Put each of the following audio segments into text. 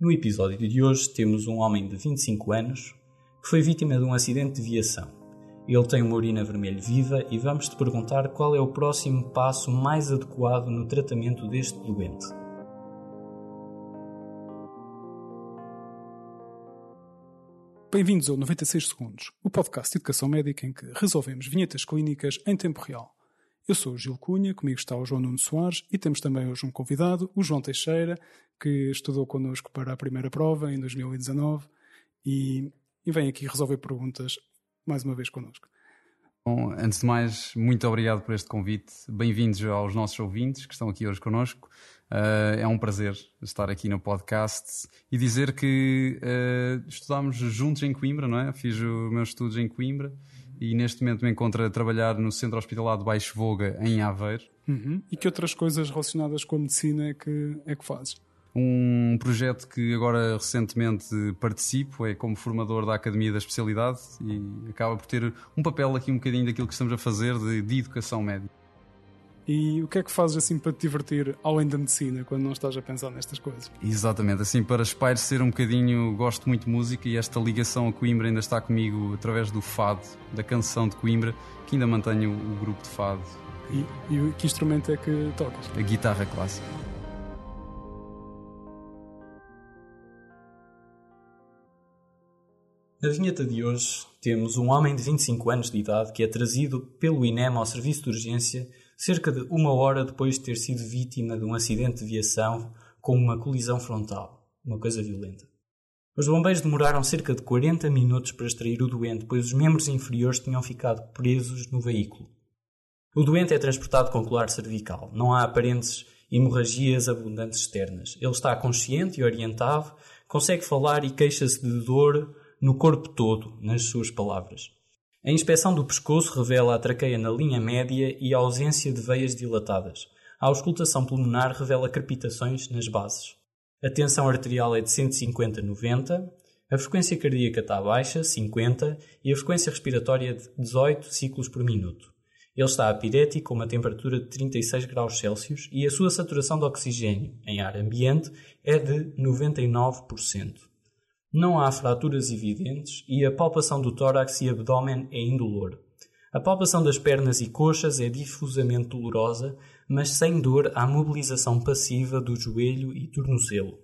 No episódio de hoje temos um homem de 25 anos que foi vítima de um acidente de viação. Ele tem uma urina vermelha viva e vamos te perguntar qual é o próximo passo mais adequado no tratamento deste doente. Bem-vindos ao 96 Segundos, o podcast de educação médica em que resolvemos vinhetas clínicas em tempo real. Eu sou o Gil Cunha, comigo está o João Nuno Soares e temos também hoje um convidado, o João Teixeira, que estudou connosco para a primeira prova em 2019 e, e vem aqui resolver perguntas mais uma vez connosco. Bom, antes de mais, muito obrigado por este convite. Bem-vindos aos nossos ouvintes que estão aqui hoje connosco. Uh, é um prazer estar aqui no podcast e dizer que uh, estudámos juntos em Coimbra, não é? Fiz os meus estudos em Coimbra e neste momento me encontro a trabalhar no Centro Hospitalar de Baixo Voga, em Aveiro. Uhum. E que outras coisas relacionadas com a medicina é que, é que fazes? Um projeto que agora recentemente participo é como formador da Academia da Especialidade e acaba por ter um papel aqui um bocadinho daquilo que estamos a fazer de, de educação médica. E o que é que fazes assim para te divertir além da medicina quando não estás a pensar nestas coisas? Exatamente, assim para espairecer um bocadinho, gosto muito de música e esta ligação a Coimbra ainda está comigo através do fado, da canção de Coimbra, que ainda mantenho o grupo de fado. E, e que instrumento é que tocas? A guitarra clássica. Na vinheta de hoje temos um homem de 25 anos de idade que é trazido pelo INEM ao serviço de urgência cerca de uma hora depois de ter sido vítima de um acidente de viação com uma colisão frontal, uma coisa violenta. Os bombeiros demoraram cerca de 40 minutos para extrair o doente, pois os membros inferiores tinham ficado presos no veículo. O doente é transportado com colar cervical. Não há aparentes hemorragias abundantes externas. Ele está consciente e orientado, consegue falar e queixa-se de dor no corpo todo, nas suas palavras. A inspeção do pescoço revela a traqueia na linha média e a ausência de veias dilatadas. A auscultação pulmonar revela crepitações nas bases. A tensão arterial é de 150-90, a frequência cardíaca está baixa, 50, e a frequência respiratória de 18 ciclos por minuto. Ele está apirético com uma temperatura de 36 graus Celsius e a sua saturação de oxigênio em ar ambiente é de 99%. Não há fraturas evidentes e a palpação do tórax e abdômen é indolor. A palpação das pernas e coxas é difusamente dolorosa, mas sem dor à mobilização passiva do joelho e tornozelo.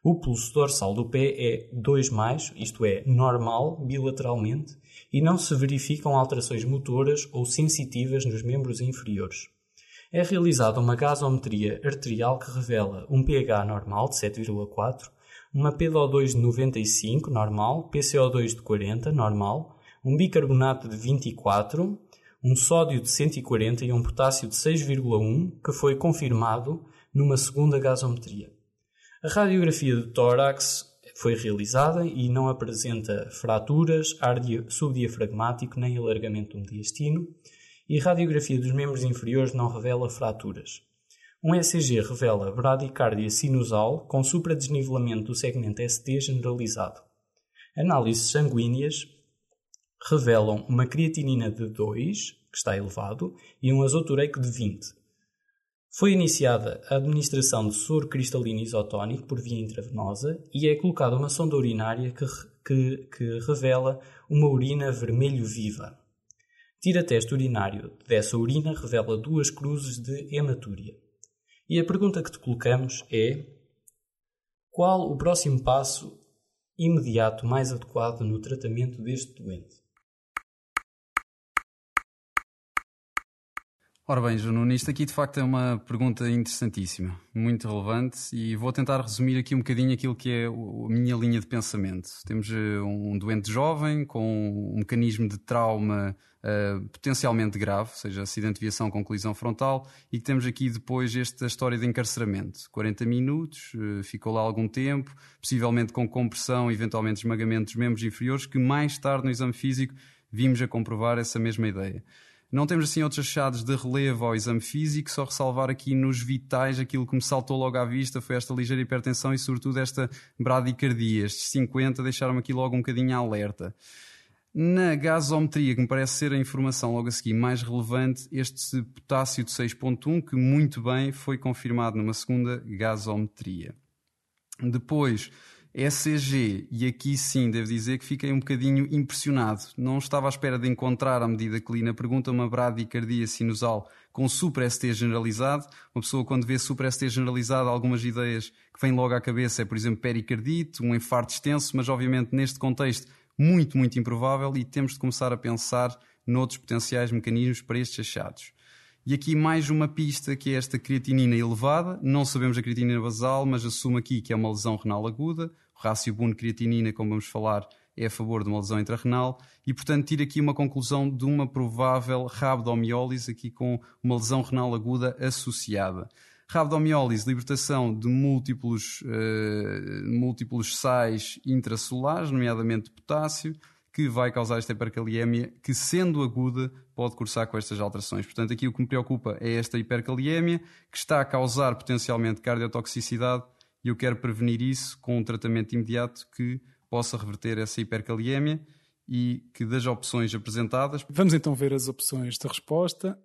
O pulso dorsal do pé é 2 mais, isto é, normal bilateralmente, e não se verificam alterações motoras ou sensitivas nos membros inferiores. É realizada uma gasometria arterial que revela um pH normal de 7,4 uma PDO2 de 95, normal, PCO2 de 40, normal, um bicarbonato de 24, um sódio de 140 e um potássio de 6,1, que foi confirmado numa segunda gasometria. A radiografia do tórax foi realizada e não apresenta fraturas, ar subdiafragmático nem alargamento do mediastino, e a radiografia dos membros inferiores não revela fraturas. Um ECG revela bradicardia sinusal com supradesnivelamento do segmento ST generalizado. Análises sanguíneas revelam uma creatinina de 2, que está elevado, e um azotureico de 20. Foi iniciada a administração de soro cristalino isotónico por via intravenosa e é colocada uma sonda urinária que, que, que revela uma urina vermelho viva. Tira-teste urinário dessa urina revela duas cruzes de hematúria. E a pergunta que te colocamos é: qual o próximo passo imediato mais adequado no tratamento deste doente? Ora bem, Juno, isto aqui de facto é uma pergunta interessantíssima, muito relevante e vou tentar resumir aqui um bocadinho aquilo que é a minha linha de pensamento. Temos eh, um doente jovem com um mecanismo de trauma uh, potencialmente grave, ou seja, acidente de viação com colisão frontal, e temos aqui depois esta história de encarceramento. 40 minutos, uh, ficou lá algum tempo, possivelmente com compressão, eventualmente esmagamento dos membros inferiores, que mais tarde no exame físico vimos a comprovar essa mesma ideia. Não temos assim outros achados de relevo ao exame físico, só ressalvar aqui nos vitais aquilo que me saltou logo à vista foi esta ligeira hipertensão e sobretudo esta bradicardia. Estes 50 deixaram-me aqui logo um bocadinho alerta. Na gasometria, que me parece ser a informação logo a seguir mais relevante, este potássio de 6.1, que muito bem foi confirmado numa segunda gasometria. Depois, ECG, e aqui sim devo dizer que fiquei um bocadinho impressionado. Não estava à espera de encontrar, à medida que li na pergunta, uma bradicardia sinusal com super ST generalizado. Uma pessoa, quando vê super ST generalizado, algumas ideias que vêm logo à cabeça é, por exemplo, pericardite, um infarto extenso, mas obviamente neste contexto muito, muito improvável e temos de começar a pensar noutros potenciais mecanismos para estes achados. E aqui mais uma pista que é esta creatinina elevada. Não sabemos a creatinina basal, mas assumo aqui que é uma lesão renal aguda. O rácio Boone-creatinina, como vamos falar, é a favor de uma lesão intrarrenal e, portanto, tira aqui uma conclusão de uma provável rabdomiólise, aqui com uma lesão renal aguda associada. Rabdomiólise, libertação de múltiplos, uh, múltiplos sais intracelulares, nomeadamente potássio, que vai causar esta hipercaliemia, que sendo aguda pode cursar com estas alterações. Portanto, aqui o que me preocupa é esta hipercaliemia, que está a causar potencialmente cardiotoxicidade e eu quero prevenir isso com um tratamento imediato que possa reverter essa hipercaliemia e que das opções apresentadas. Vamos então ver as opções de resposta.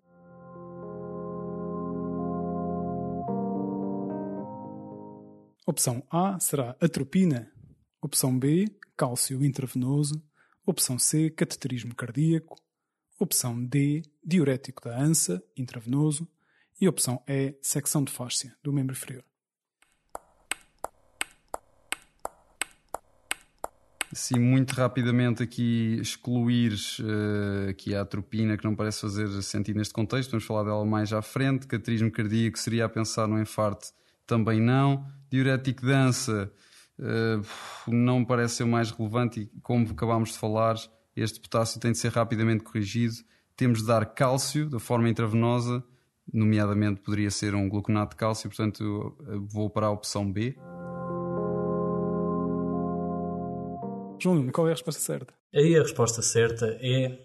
Opção A será atropina. Opção B, cálcio intravenoso. Opção C, cateterismo cardíaco. Opção D, diurético da ANSA, intravenoso. E opção E, secção de fáscia do membro inferior. Sim, muito rapidamente aqui excluir uh, aqui a atropina, que não parece fazer sentido neste contexto, vamos falar dela mais à frente. Cateterismo cardíaco seria a pensar no infarto, também não. Diurético dança uh, não parece ser o mais relevante e, como acabámos de falar, este potássio tem de ser rapidamente corrigido. Temos de dar cálcio da forma intravenosa, nomeadamente poderia ser um gluconato de cálcio, portanto vou para a opção B. João qual é a resposta certa? Aí a resposta certa é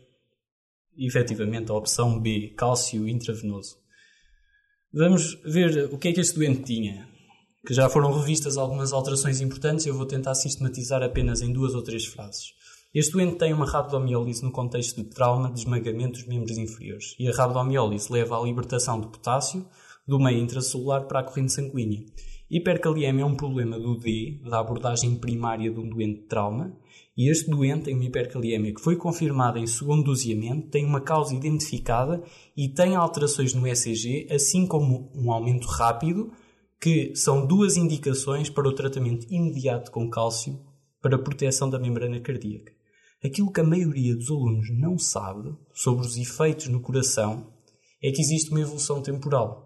efetivamente a opção B, cálcio intravenoso. Vamos ver o que é que este doente tinha. Que já foram revistas algumas alterações importantes, eu vou tentar sistematizar apenas em duas ou três frases. Este doente tem uma rabdomiólise no contexto de trauma de esmagamento dos membros inferiores. E a rabdomiólise leva à libertação de potássio do meio intracelular para a corrente sanguínea. Hipercaliemia é um problema do D, da abordagem primária de um doente de trauma, e este doente tem uma hipercaliemia que foi confirmada em segundo doseamento, tem uma causa identificada e tem alterações no ECG, assim como um aumento rápido, que são duas indicações para o tratamento imediato com cálcio para proteção da membrana cardíaca. Aquilo que a maioria dos alunos não sabe sobre os efeitos no coração é que existe uma evolução temporal.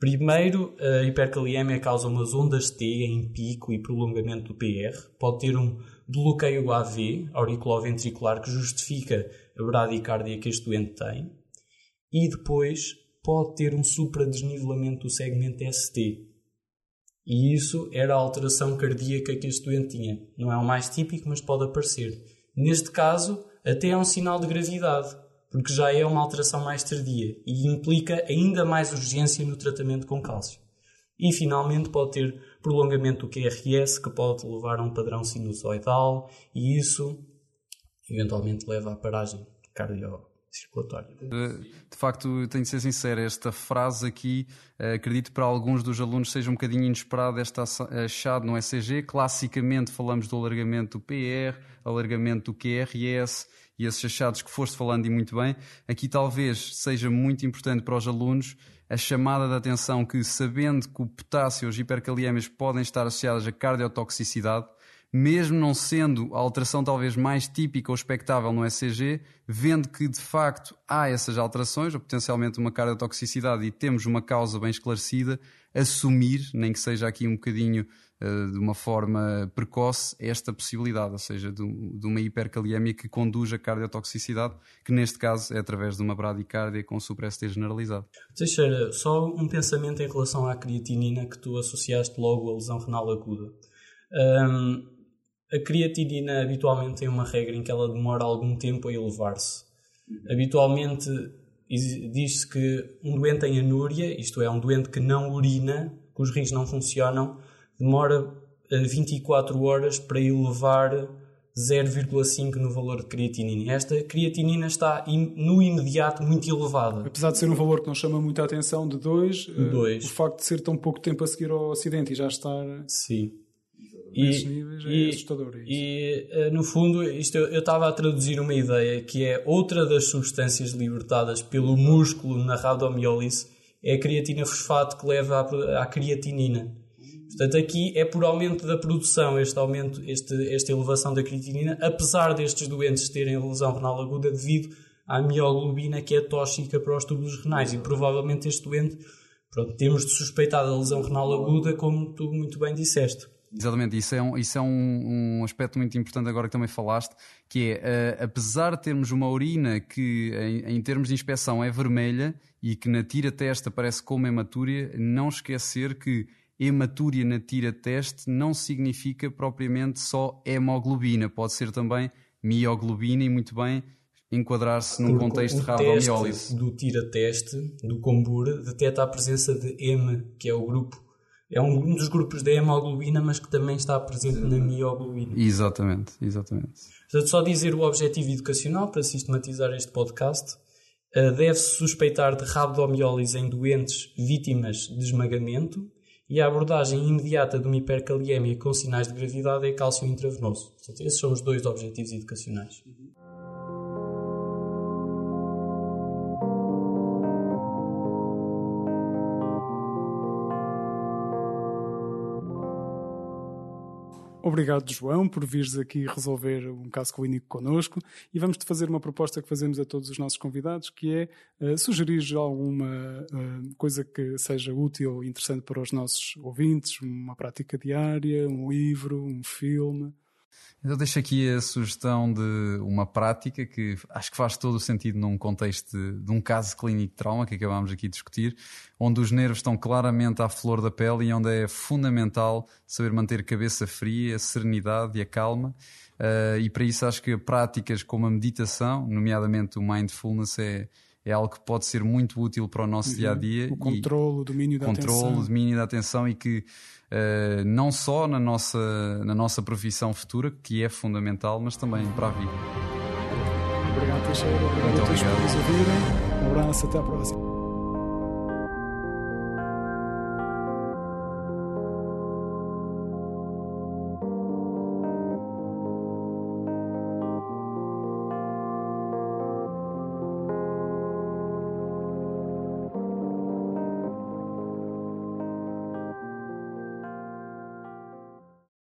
Primeiro, a hipercaliemia causa umas ondas T em pico e prolongamento do PR. Pode ter um bloqueio AV, auriculoventricular, que justifica a bradicardia que este doente tem. E depois pode ter um supradesnivelamento do segmento ST. E isso era a alteração cardíaca que este doente tinha. Não é o mais típico, mas pode aparecer. Neste caso, até é um sinal de gravidade porque já é uma alteração mais tardia e implica ainda mais urgência no tratamento com cálcio. E finalmente pode ter prolongamento do QRS, que pode levar a um padrão sinusoidal, e isso eventualmente leva à paragem cardiocirculatória. De facto, tenho de ser sincero, esta frase aqui, eh, acredito para alguns dos alunos seja um bocadinho inesperado esta achado no ECG. Classicamente falamos do alargamento do PR, alargamento do QRS, e esses achados que foste falando e muito bem, aqui talvez seja muito importante para os alunos a chamada de atenção que, sabendo que o potássio e as hipercaliemias podem estar associadas a cardiotoxicidade, mesmo não sendo a alteração talvez mais típica ou expectável no ECG, vendo que de facto há essas alterações, ou potencialmente uma cardiotoxicidade, e temos uma causa bem esclarecida, assumir, nem que seja aqui um bocadinho uh, de uma forma precoce, esta possibilidade, ou seja, de, de, uma hipercaliemia que conduz a cardiotoxicidade, que neste caso é através de uma bradicardia com super-ST generalizado. Teixeira, só um pensamento em relação à creatinina que tu associaste logo à lesão renal aguda. Um, a creatinina habitualmente tem uma regra em que ela demora algum tempo a elevar-se. Habitualmente diz-se que um doente em anúria, isto é, um doente que não urina, que os rins não funcionam, demora 24 eh, horas para elevar 0,5 no valor de creatinina. Esta creatinina está no imediato muito elevada. Apesar de ser um valor que não chama muita atenção, de 2, uh, o facto de ser tão pouco tempo a seguir ao acidente e já estar. Sim. Nesses níveis é assustador. Isso. E, eh, no fundo, isto eu estava a traduzir uma ideia que é outra das substâncias libertadas pelo músculo na rabdomiólise é a creatina fosfato que leva à, à creatinina. Portanto, aqui é por aumento da produção, este aumento, este, esta elevação da creatinina, apesar destes doentes terem lesão renal aguda devido à mioglobina que é tóxica para os túbulos renais. E provavelmente este doente, pronto, temos de suspeitar da lesão renal aguda, como tu muito bem disseste. Exatamente, isso é, um, isso é um, um, aspecto muito importante agora que também falaste, que é, uh, apesar de termos uma urina que em, em, termos de inspeção é vermelha e que na tira-teste aparece como hematúria, não esquecer que hematúria na tira-teste não significa propriamente só hemoglobina, pode ser também mioglobina e muito bem enquadrar-se num contexto de rabdomiólise. do tira-teste, do Combur, detecta a presença de M, que é o grupo é um dos grupos da hemoglobina, mas que também está presente na mioglobina. Exatamente, exatamente. Portanto, só dizer o objetivo educacional para sistematizar este podcast. Uh, Deve-se suspeitar de rabdomiólise em doentes vítimas de esmagamento e a abordagem imediata de uma hipercaliemia com sinais de gravidade é cálcio intravenoso. Portanto, esses são os dois objetivos educacionais. Obrigado, João, por vires aqui resolver um caso clínico connosco e vamos-te fazer uma proposta que fazemos a todos os nossos convidados, que é uh, sugerir alguma uh, coisa que seja útil e interessante para os nossos ouvintes, uma prática diária, um livro, um filme. Eu deixo aqui a sugestão de uma prática que acho que faz todo o sentido num contexto de, de, um caso clínico de trauma que acabámos aqui de discutir, onde os nervos estão claramente à flor da pele e onde é fundamental saber manter a cabeça fria, a serenidade e a calma. Uh, e para isso acho que práticas como a meditação, nomeadamente o mindfulness, é, é algo que pode ser muito útil para o nosso uhum. dia a dia. O controle, o domínio da controle, atenção. Controle, o domínio da atenção e que uh, não só na nossa, na nossa profissão futura, que é fundamental, mas também para a vida. Obrigado, Teixeira. Obrigado muito a todos obrigado. por nos ouvirem. Um abraço, até à próxima.